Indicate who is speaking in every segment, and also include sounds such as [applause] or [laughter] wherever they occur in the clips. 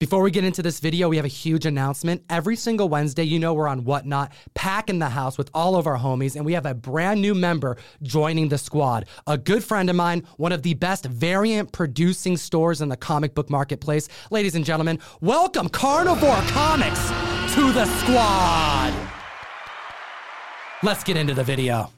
Speaker 1: Before we get into this video, we have a huge announcement. Every single Wednesday, you know we're on Whatnot, packing the house with all of our homies, and we have a brand new member joining the squad. A good friend of mine, one of the best variant producing stores in the comic book marketplace. Ladies and gentlemen, welcome Carnivore Comics to the squad. Let's get into the video.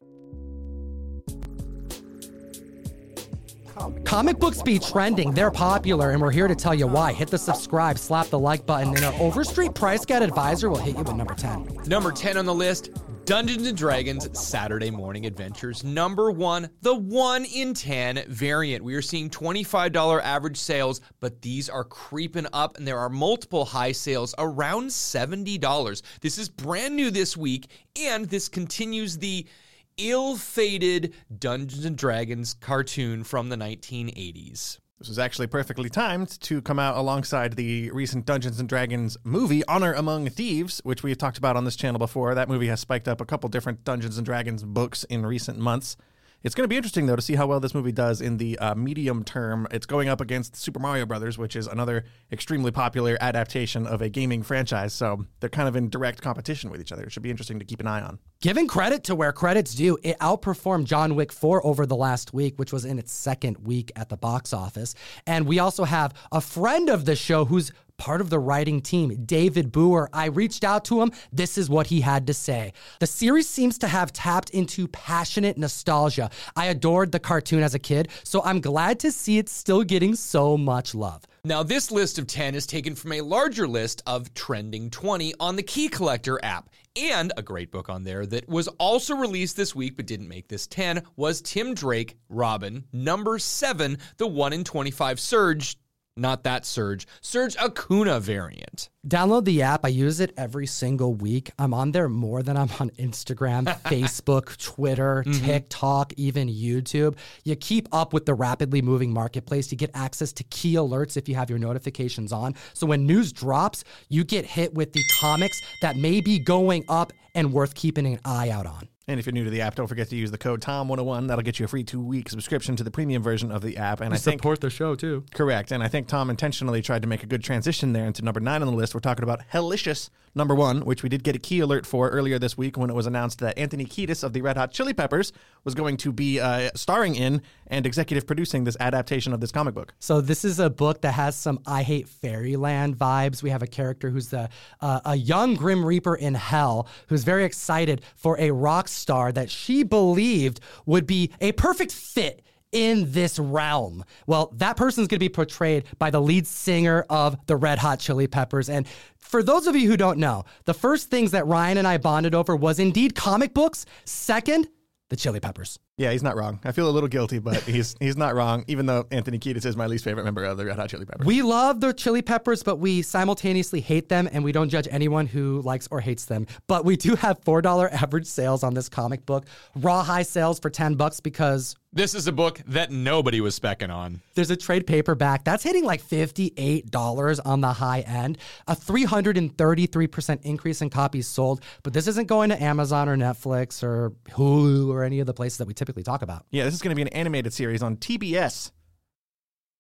Speaker 1: Comic books be trending. They're popular, and we're here to tell you why. Hit the subscribe, slap the like button, and our Overstreet Price Guide advisor will hit you with number 10.
Speaker 2: Number 10 on the list Dungeons and Dragons Saturday Morning Adventures. Number one, the 1 in 10 variant. We are seeing $25 average sales, but these are creeping up, and there are multiple high sales around $70. This is brand new this week, and this continues the ill-fated Dungeons and Dragons cartoon from the 1980s.
Speaker 3: This was actually perfectly timed to come out alongside the recent Dungeons and Dragons movie, Honor Among Thieves, which we've talked about on this channel before. That movie has spiked up a couple different Dungeons and Dragons books in recent months. It's going to be interesting though to see how well this movie does in the uh, medium term. It's going up against Super Mario Brothers, which is another extremely popular adaptation of a gaming franchise. So they're kind of in direct competition with each other. It should be interesting to keep an eye on.
Speaker 1: Giving credit to where credit's due, it outperformed John Wick 4 over the last week, which was in its second week at the box office. And we also have a friend of the show who's part of the writing team, David Booher. I reached out to him. This is what he had to say. The series seems to have tapped into passionate nostalgia. I adored the cartoon as a kid, so I'm glad to see it still getting so much love.
Speaker 2: Now, this list of 10 is taken from a larger list of Trending 20 on the Key Collector app. And a great book on there that was also released this week but didn't make this 10 was Tim Drake, Robin, number 7, the 1 in 25 Surge not that Surge, Surge Acuna variant.
Speaker 1: Download the app. I use it every single week. I'm on there more than I'm on Instagram, [laughs] Facebook, Twitter, mm-hmm. TikTok, even YouTube. You keep up with the rapidly moving marketplace. You get access to key alerts if you have your notifications on. So when news drops, you get hit with the comics that may be going up and worth keeping an eye out on.
Speaker 3: And if you're new to the app, don't forget to use the code TOM101. That'll get you a free two week subscription to the premium version of the app. And I think
Speaker 1: support the show too.
Speaker 3: Correct. And I think Tom intentionally tried to make a good transition there into number nine on the list. We're talking about Hellicious number one, which we did get a key alert for earlier this week when it was announced that Anthony Kiedis of the Red Hot Chili Peppers was going to be uh, starring in and executive producing this adaptation of this comic book.
Speaker 1: So this is a book that has some I Hate Fairyland vibes. We have a character who's the uh, a young Grim Reaper in hell who's very excited for a rock star that she believed would be a perfect fit in this realm. Well, that person's going to be portrayed by the lead singer of the Red Hot Chili Peppers. And for those of you who don't know, the first things that Ryan and I bonded over was indeed comic books. Second, the Chili Peppers.
Speaker 3: Yeah, he's not wrong. I feel a little guilty, but [laughs] he's he's not wrong. Even though Anthony Kiedis is my least favorite member of the Red Hot Chili Peppers.
Speaker 1: We love the Chili Peppers, but we simultaneously hate them, and we don't judge anyone who likes or hates them. But we do have four dollar average sales on this comic book. Raw high sales for ten bucks because
Speaker 2: this is a book that nobody was specking on.
Speaker 1: There's a trade paperback that's hitting like $58 on the high end, a 333% increase in copies sold. But this isn't going to Amazon or Netflix or Hulu or any of the places that we typically talk about.
Speaker 3: Yeah, this is going to be an animated series on TBS.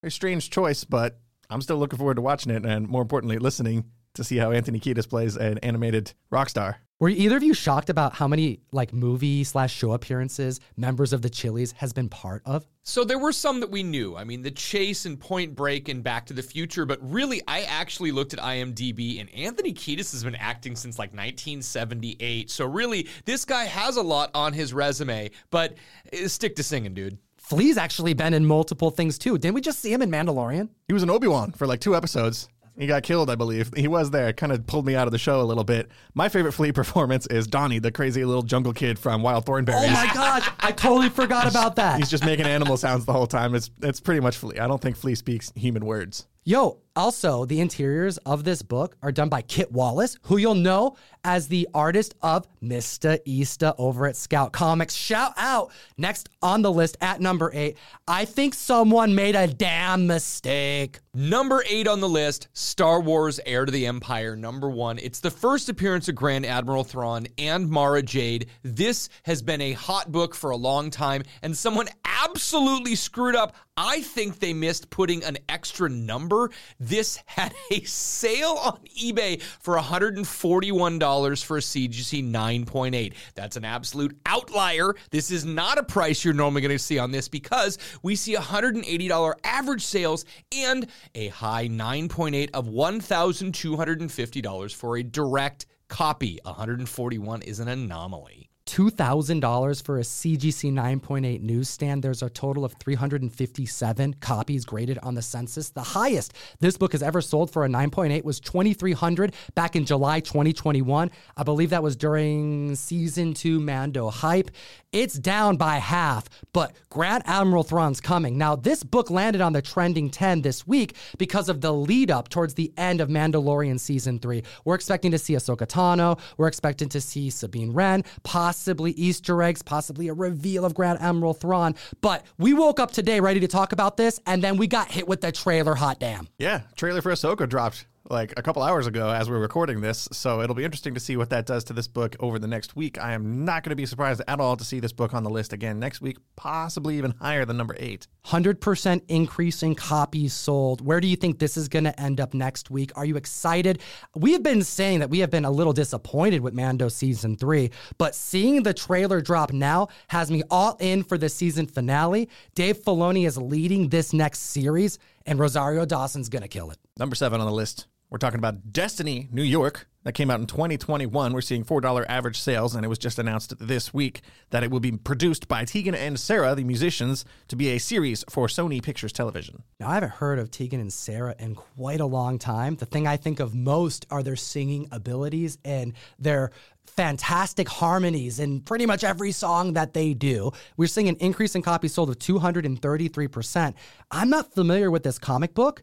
Speaker 3: Very strange choice, but I'm still looking forward to watching it and more importantly, listening to see how Anthony Kiedis plays an animated rock star.
Speaker 1: Were either of you shocked about how many like movie slash show appearances members of the Chili's has been part of?
Speaker 2: So there were some that we knew. I mean, The Chase and Point Break and Back to the Future. But really, I actually looked at IMDb, and Anthony Kiedis has been acting since like 1978. So really, this guy has a lot on his resume. But uh, stick to singing, dude.
Speaker 1: Flea's actually been in multiple things too. Didn't we just see him in Mandalorian?
Speaker 3: He was in Obi Wan for like two episodes. He got killed, I believe. He was there. It kind of pulled me out of the show a little bit. My favorite Flea [laughs] performance is Donnie, the crazy little jungle kid from Wild Thornberry.
Speaker 1: Oh my gosh, I totally forgot about that.
Speaker 3: He's just making animal sounds the whole time. It's it's pretty much Flea. I don't think Flea speaks human words.
Speaker 1: Yo, also, the interiors of this book are done by Kit Wallace, who you'll know as the artist of Mista Easta over at Scout Comics. Shout out! Next on the list at number eight, I think someone made a damn mistake.
Speaker 2: Number eight on the list Star Wars Heir to the Empire, number one. It's the first appearance of Grand Admiral Thrawn and Mara Jade. This has been a hot book for a long time, and someone absolutely screwed up. I think they missed putting an extra number. This had a sale on eBay for $141 for a CGC 9.8. That's an absolute outlier. This is not a price you're normally going to see on this because we see $180 average sales and a high 9.8 of $1,250 for a direct copy. 141 is an anomaly.
Speaker 1: $2,000 for a CGC 9.8 newsstand. There's a total of 357 copies graded on the census. The highest this book has ever sold for a 9.8 was 2,300 back in July 2021. I believe that was during season two Mando hype. It's down by half, but Grand Admiral Thrawn's coming. Now, this book landed on the trending 10 this week because of the lead up towards the end of Mandalorian season three. We're expecting to see Ahsoka Tano. We're expecting to see Sabine Wren, possibly Easter eggs, possibly a reveal of Grand Admiral Thrawn. But we woke up today ready to talk about this, and then we got hit with the trailer. Hot damn.
Speaker 3: Yeah, trailer for Ahsoka dropped like a couple hours ago as we are recording this. So it'll be interesting to see what that does to this book over the next week. I am not going to be surprised at all to see this book on the list again next week, possibly even higher than number eight.
Speaker 1: 100% increase in copies sold. Where do you think this is going to end up next week? Are you excited? We have been saying that we have been a little disappointed with Mando season three, but seeing the trailer drop now has me all in for the season finale. Dave Filoni is leading this next series, and Rosario Dawson's going to kill it.
Speaker 3: Number seven on the list we're talking about Destiny New York that came out in 2021. We're seeing $4 average sales, and it was just announced this week that it will be produced by Tegan and Sara, the musicians, to be a series for Sony Pictures Television.
Speaker 1: Now, I haven't heard of Tegan and Sara in quite a long time. The thing I think of most are their singing abilities and their fantastic harmonies in pretty much every song that they do. We're seeing an increase in copies sold of 233%. I'm not familiar with this comic book.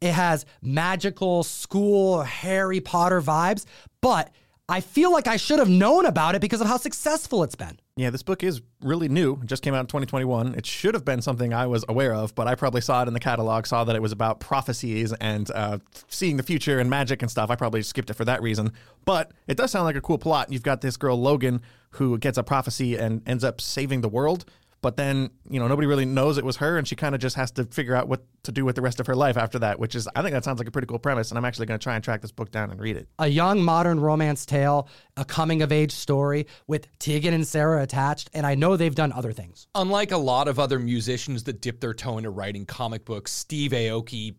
Speaker 1: It has magical school Harry Potter vibes, but I feel like I should have known about it because of how successful it's been.
Speaker 3: Yeah, this book is really new. It just came out in 2021. It should have been something I was aware of, but I probably saw it in the catalog, saw that it was about prophecies and uh, seeing the future and magic and stuff. I probably skipped it for that reason. But it does sound like a cool plot. You've got this girl, Logan, who gets a prophecy and ends up saving the world but then you know nobody really knows it was her and she kind of just has to figure out what to do with the rest of her life after that which is i think that sounds like a pretty cool premise and i'm actually going to try and track this book down and read it.
Speaker 1: A young modern romance tale a coming of age story with tegan and Sara attached and i know they've done other things.
Speaker 2: Unlike a lot of other musicians that dip their toe into writing comic books steve aoki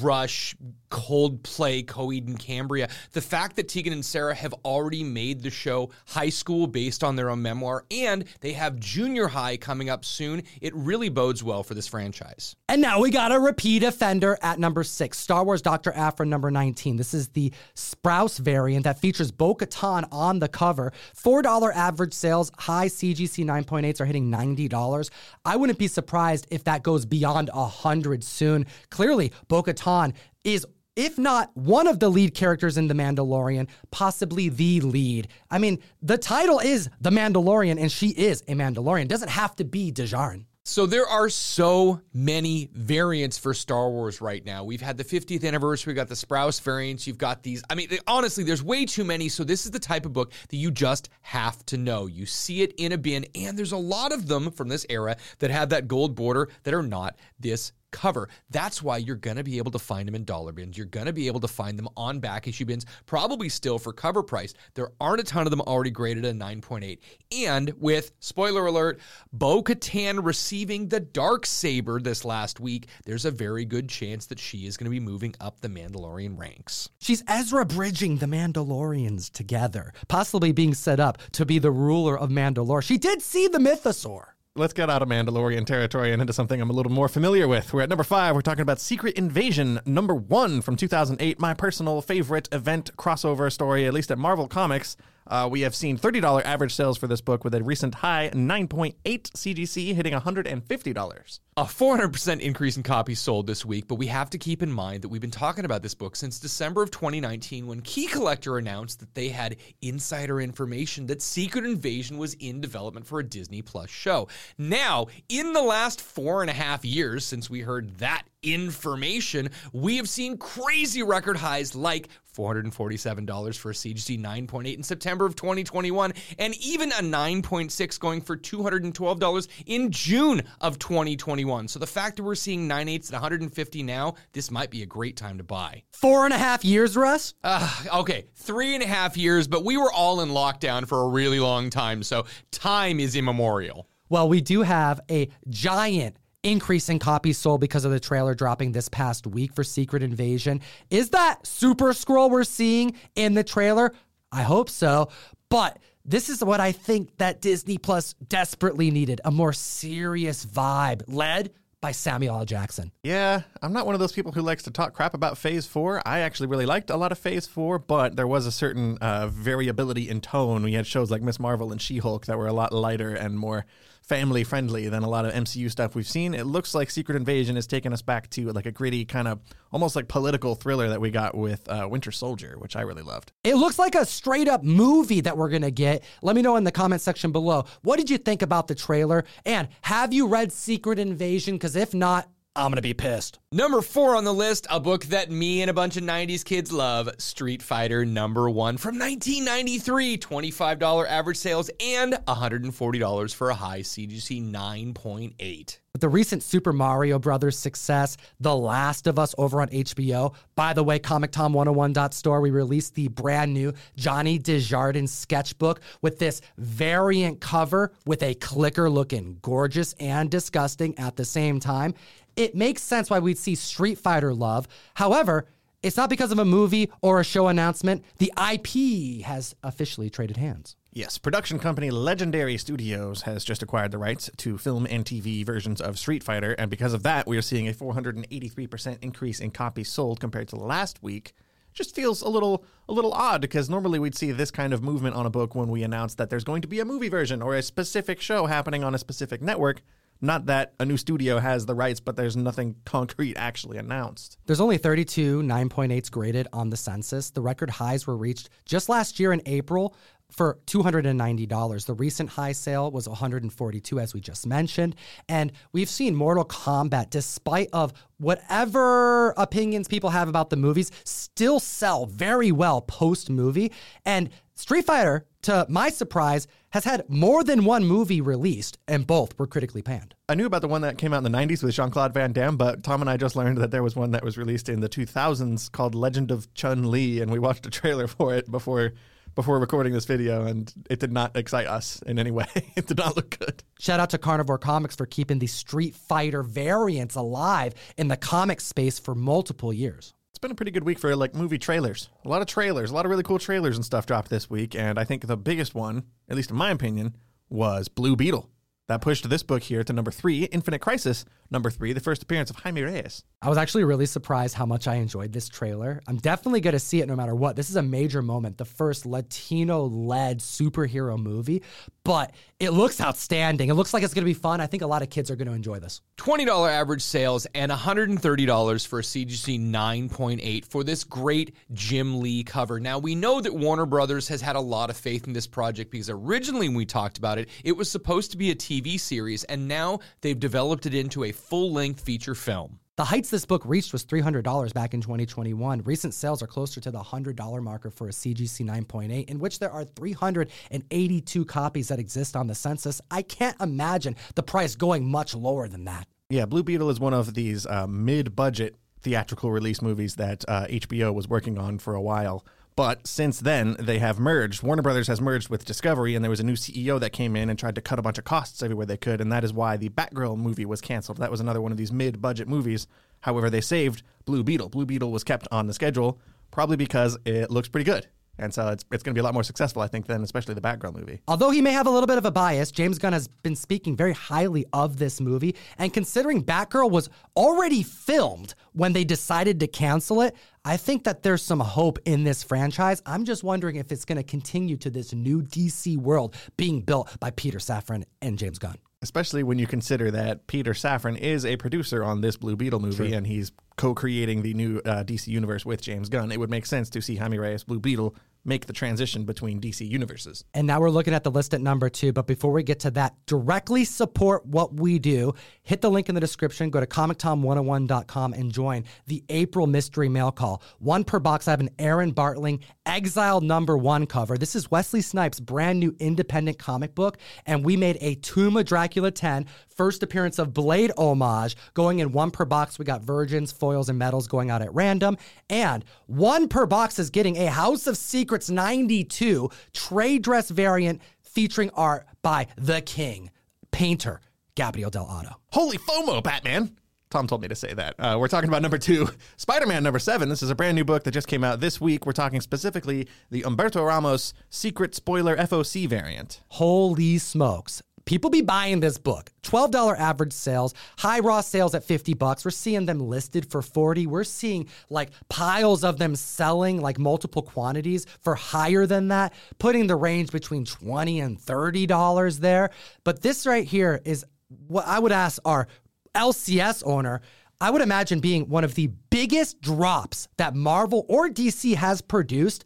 Speaker 2: rush coldplay coheed and cambria the fact that tegan and sara have already made the show high school based on their own memoir and they have junior high coming coming up soon. It really bodes well for this franchise.
Speaker 1: And now we got a repeat offender at number six Star Wars Dr. Aphra, number 19. This is the Sprouse variant that features Bo Katan on the cover. $4 average sales, high CGC 9.8s are hitting $90. I wouldn't be surprised if that goes beyond 100 soon. Clearly, Bo Katan is if not one of the lead characters in The Mandalorian, possibly the lead. I mean, the title is The Mandalorian, and she is a Mandalorian. It doesn't have to be Djarin.
Speaker 2: So there are so many variants for Star Wars right now. We've had the 50th anniversary, we've got the Sprouse variants, you've got these. I mean, honestly, there's way too many. So this is the type of book that you just have to know. You see it in a bin, and there's a lot of them from this era that have that gold border that are not this cover. That's why you're going to be able to find them in dollar bins. You're going to be able to find them on back issue bins, probably still for cover price. There aren't a ton of them already graded at 9.8. And with, spoiler alert, Bo Katan receiving the Dark Saber this last week, there's a very good chance that she is going to be moving up the Mandalorian ranks.
Speaker 1: She's Ezra bridging the Mandalorians together, possibly being set up to be the ruler of Mandalore. She did see the Mythosaur
Speaker 3: let's get out of Mandalorian territory and into something I'm a little more familiar with. We're at number five. We're talking about Secret Invasion, number one from 2008, my personal favorite event crossover story, at least at Marvel Comics. Uh, we have seen $30 average sales for this book with a recent high 9.8 CGC hitting $150.
Speaker 2: A 400% increase in copies sold this week, but we have to keep in mind that we've been talking about this book since December of 2019 when Key Collector announced that they had insider information that Secret Invasion was in development for a Disney Plus show. Now, in the last four and a half years since we heard that information, we have seen crazy record highs like $447 for a CGC 9.8 in September of 2021, and even a 9.6 going for $212 in June of 2021. So the fact that we're seeing 9.8s at 150 now, this might be a great time to buy.
Speaker 1: Four and a half years, Russ?
Speaker 2: Uh, okay, three and a half years, but we were all in lockdown for a really long time, so time is immemorial.
Speaker 1: Well, we do have a giant increase in copies sold because of the trailer dropping this past week for Secret Invasion. Is that Super Skrull we're seeing in the trailer? I hope so. But this is what I think that Disney Plus desperately needed a more serious vibe led by Samuel L. Jackson.
Speaker 3: Yeah, I'm not one of those people who likes to talk crap about Phase 4. I actually really liked a lot of Phase 4, but there was a certain uh, variability in tone. We had shows like Miss Marvel and She Hulk that were a lot lighter and more family friendly than a lot of MCU stuff we've seen. It looks like Secret Invasion is taking us back to like a gritty kind of almost like political thriller that we got with uh, Winter Soldier, which I really loved.
Speaker 1: It looks like a straight up movie that we're going to get. Let me know in the comment section below. What did you think about the trailer? And have you read Secret Invasion? Because if not, I'm going to be pissed.
Speaker 2: Number four on the list, a book that me and a bunch of 90s kids love Street Fighter number one from 1993. $25 average sales and $140 for a high CGC 9.8.
Speaker 1: With the recent Super Mario Brothers success, The Last of Us over on HBO. By the way, ComicTom101.store, we released the brand new Johnny Desjardins sketchbook with this variant cover with a clicker looking gorgeous and disgusting at the same time. It makes sense why we'd see Street Fighter love. However, it's not because of a movie or a show announcement. The IP has officially traded hands.
Speaker 3: Yes, production company Legendary Studios has just acquired the rights to film and TV versions of Street Fighter, and because of that, we are seeing a 483% increase in copies sold compared to last week. Just feels a little a little odd because normally we'd see this kind of movement on a book when we announce that there's going to be a movie version or a specific show happening on a specific network. Not that a new studio has the rights, but there's nothing concrete actually announced.
Speaker 1: There's only 32 9.8s graded on the census. The record highs were reached just last year in April for $290. The recent high sale was 142 as we just mentioned, and we've seen Mortal Kombat despite of whatever opinions people have about the movies still sell very well post movie and Street Fighter to my surprise has had more than one movie released and both were critically panned.
Speaker 3: I knew about the one that came out in the 90s with Jean Claude Van Damme, but Tom and I just learned that there was one that was released in the 2000s called Legend of Chun Li, and we watched a trailer [laughs] for it before before recording this video, and it did not excite us in any way. [laughs] it did not look good.
Speaker 1: Shout out to Carnivore Comics for keeping the Street Fighter variants alive in the comic space for multiple years.
Speaker 3: Been a pretty good week for like movie trailers. A lot of trailers, a lot of really cool trailers and stuff dropped this week, and I think the biggest one, at least in my opinion, was Blue Beetle. That pushed this book here to number three, Infinite Crisis. Number three, the first appearance of Jaime Reyes.
Speaker 1: I was actually really surprised how much I enjoyed this trailer. I'm definitely going to see it no matter what. This is a major moment, the first Latino led superhero movie, but it looks outstanding. It looks like it's going to be fun. I think a lot of kids are going to enjoy this.
Speaker 2: $20 average sales and $130 for a CGC 9.8 for this great Jim Lee cover. Now, we know that Warner Brothers has had a lot of faith in this project because originally when we talked about it, it was supposed to be a TV series, and now they've developed it into a full length feature film.
Speaker 1: The heights this book reached was $300 back in 2021. Recent sales are closer to the $100 marker for a CGC 9.8, in which there are 382 copies that exist on the census. I can't imagine the price going much lower than that.
Speaker 3: Yeah, Blue Beetle is one of these uh, mid budget theatrical release movies that uh, HBO was working on for a while. But since then, they have merged. Warner Brothers has merged with Discovery, and there was a new CEO that came in and tried to cut a bunch of costs everywhere they could, and that is why the Batgirl movie was canceled. That was another one of these mid-budget movies. However, they saved Blue Beetle. Blue Beetle was kept on the schedule, probably because it looks pretty good. And so it's, it's going to be a lot more successful, I think, than especially the Batgirl movie.
Speaker 1: Although he may have a little bit of a bias, James Gunn has been speaking very highly of this movie. And considering Batgirl was already filmed when they decided to cancel it, I think that there's some hope in this franchise. I'm just wondering if it's going to continue to this new DC world being built by Peter Safran and James Gunn.
Speaker 3: Especially when you consider that Peter Safran is a producer on this Blue Beetle movie True. and he's co creating the new uh, DC universe with James Gunn. It would make sense to see Jaime Reyes Blue Beetle make the transition between DC universes.
Speaker 1: And now we're looking at the list at number two. But before we get to that, directly support what we do. Hit the link in the description. Go to comictom101.com and join the April mystery mail call. One per box. I have an Aaron Bartling Exile number one cover. This is Wesley Snipes' brand new independent comic book. And we made a Tomb of Dracula 10 first appearance of Blade homage going in one per box. We got virgins, foils, and metals going out at random. And one per box is getting a House of Secrets 92 trade dress variant featuring art by the king, painter Gabriel Dell'Otto.
Speaker 3: Holy FOMO, Batman! Tom told me to say that. Uh, we're talking about number two, [laughs] Spider Man number seven. This is a brand new book that just came out this week. We're talking specifically the Humberto Ramos Secret Spoiler FOC variant.
Speaker 1: Holy smokes. People be buying this book. $12 average sales, high raw sales at 50 bucks. We're seeing them listed for 40. We're seeing like piles of them selling like multiple quantities for higher than that, putting the range between 20 and $30 there. But this right here is what I would ask our LCS owner, I would imagine being one of the biggest drops that Marvel or DC has produced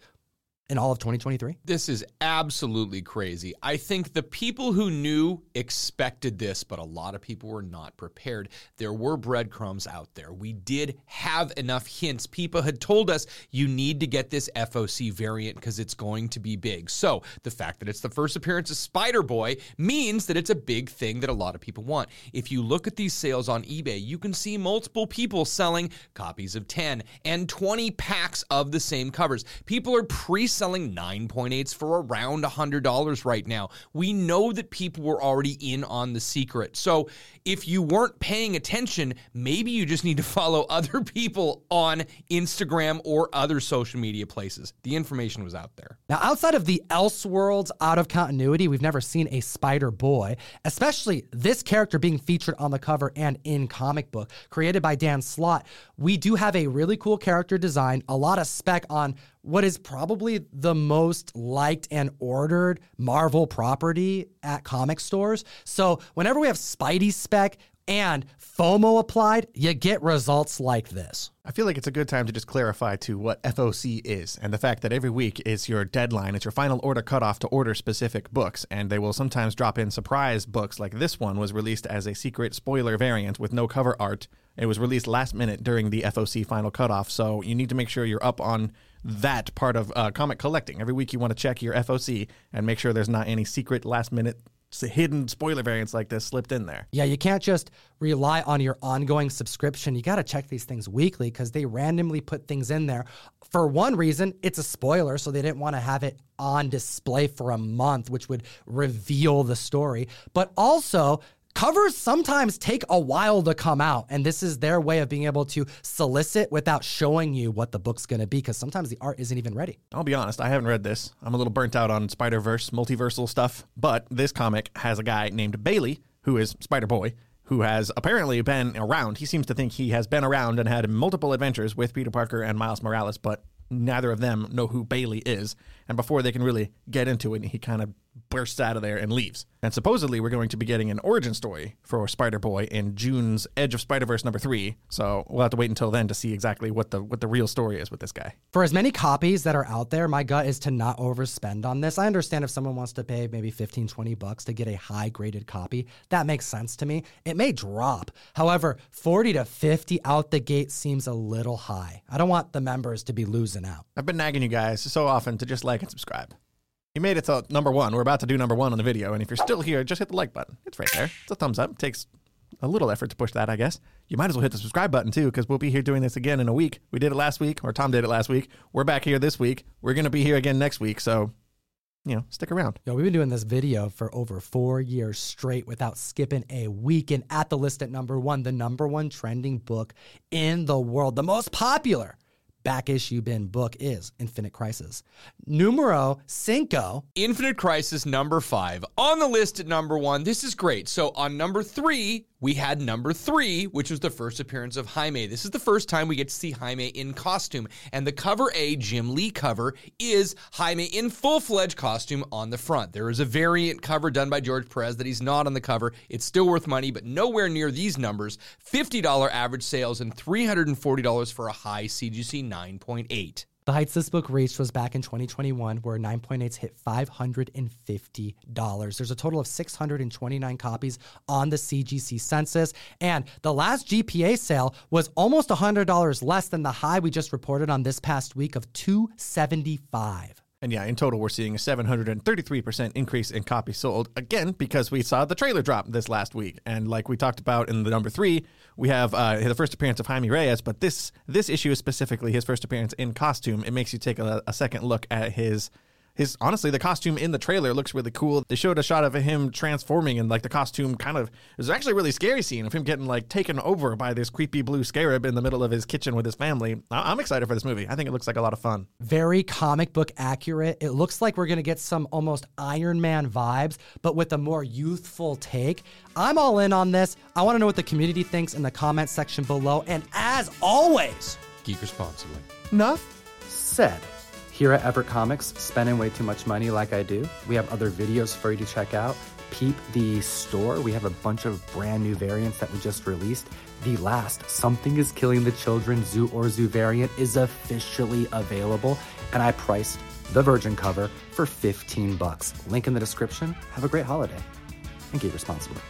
Speaker 1: in all of 2023?
Speaker 2: This is absolutely crazy. I think the people who knew expected this, but a lot of people were not prepared. There were breadcrumbs out there. We did have enough hints. People had told us you need to get this FOC variant because it's going to be big. So the fact that it's the first appearance of Spider Boy means that it's a big thing that a lot of people want. If you look at these sales on eBay, you can see multiple people selling copies of 10 and 20 packs of the same covers. People are pre selling 9.8s for around $100 right now. We know that people were already in on the secret. So if you weren't paying attention, maybe you just need to [laughs] follow other people on Instagram or other social media places. The information was out there.
Speaker 1: Now, outside of the Elseworlds out of continuity, we've never seen a Spider Boy, especially this character being featured on the cover and in comic book, created by Dan Slott. We do have a really cool character design, a lot of spec on what is probably the most liked and ordered Marvel property at comic stores. So whenever we have Spidey spec and FOMO applied, you get results like this.
Speaker 3: I feel like it's a good time to just clarify to what FOC is and the fact that every week is your deadline, it's your final order cutoff to order specific books, and they will sometimes drop in surprise books like this one was released as a secret spoiler variant with no cover art. It was released last minute during the FOC final cutoff, so you need to make sure you're up on that part of uh, comic collecting. Every week you want to check your FOC and make sure there's not any secret last minute hidden spoiler variants like this slipped in there.
Speaker 1: Yeah, you can't just rely on your ongoing subscription. You got to check these things weekly because they randomly put things in there. For one reason, it's a spoiler, so they didn't want to have it on display for a month, which would reveal the story. But also, covers sometimes take a while to come out and this is their way of being able to solicit without showing you what the book's going to be because sometimes the art isn't even ready.
Speaker 3: I'll be honest i haven't read this. I'm a little burnt out on spider-verse multiversal stuff but this comic has a guy named bailey who is spider-boy who has apparently been around. He seems to think he has been around and had multiple adventures with peter parker and miles morales but neither of them know who bailey is. And before they can really get into it he kind of bursts out of there and leaves. And supposedly, we're going to be getting an origin story for Spider Boy in June's Edge of Spider Verse number three. So we'll have to wait until then to see exactly what the what the real story is with this guy.
Speaker 1: For as many copies that are out there, my gut is to not overspend on this. I understand if someone wants to pay maybe 15, 20 bucks to get a high graded copy, that makes sense to me. It may drop. However, 40 to 50 out the gate seems a little high. I don't want the members to be losing out.
Speaker 3: I've been nagging you guys so often to just like and subscribe. You made it to number one. We're about to do number one on the video. And if you're still here, just hit the like button. It's right there. It's a thumbs up. It takes a little effort to push that, I guess. You might as well hit the subscribe button too, because we'll be here doing this again in a week. We did it last week, or Tom did it last week. We're back here this week. We're going to be here again next week. So, you know, stick around.
Speaker 1: Yo, we've been doing this video for over four years straight without skipping a week. And at the list at number one, the number one trending book in the world, the most popular back issue bin book is Infinite Crisis. Numero cinco.
Speaker 2: Infinite Crisis number five. On the list at number one, this is great. So on number three, we had number three, which was the first appearance of Jaime. This is the first time we get to see Jaime in costume. And the cover A, Jim Lee cover, is Jaime in full fledged costume on the front. There is a variant cover done by George Perez that he's not on the cover. It's still worth money, but nowhere near these numbers $50 average sales and $340 for a high CGC 9.8.
Speaker 1: The heights this book reached was back in 2021, where 9.8s hit $550. There's a total of 629 copies on the CGC census, and the last GPA sale was almost $100 less than the high we just reported on this past week of 275.
Speaker 3: And yeah, in total, we're seeing a 733% increase in copies sold. Again, because we saw the trailer drop this last week. And like we talked about in the number three, we have uh, the first appearance of Jaime Reyes, but this this issue is specifically his first appearance in costume. It makes you take a, a second look at his his honestly the costume in the trailer looks really cool. They showed a shot of him transforming and like the costume kind of it was actually a really scary scene of him getting like taken over by this creepy blue scarab in the middle of his kitchen with his family. I- I'm excited for this movie. I think it looks like a lot of fun.
Speaker 1: Very comic book accurate. It looks like we're going to get some almost Iron Man vibes, but with a more youthful take. I'm all in on this. I want to know what the community thinks in the comment section below. And as always,
Speaker 2: Geek responsibly.
Speaker 3: Enough.
Speaker 1: said. Here at Everett Comics, spending way too much money like I do. We have other videos for you to check out. Peep the store. We have a bunch of brand new variants that we just released. The last, Something is Killing the Children Zoo or Zoo variant, is officially available, and I priced the Virgin cover for 15 bucks. Link in the description. Have a great holiday and geek responsibly.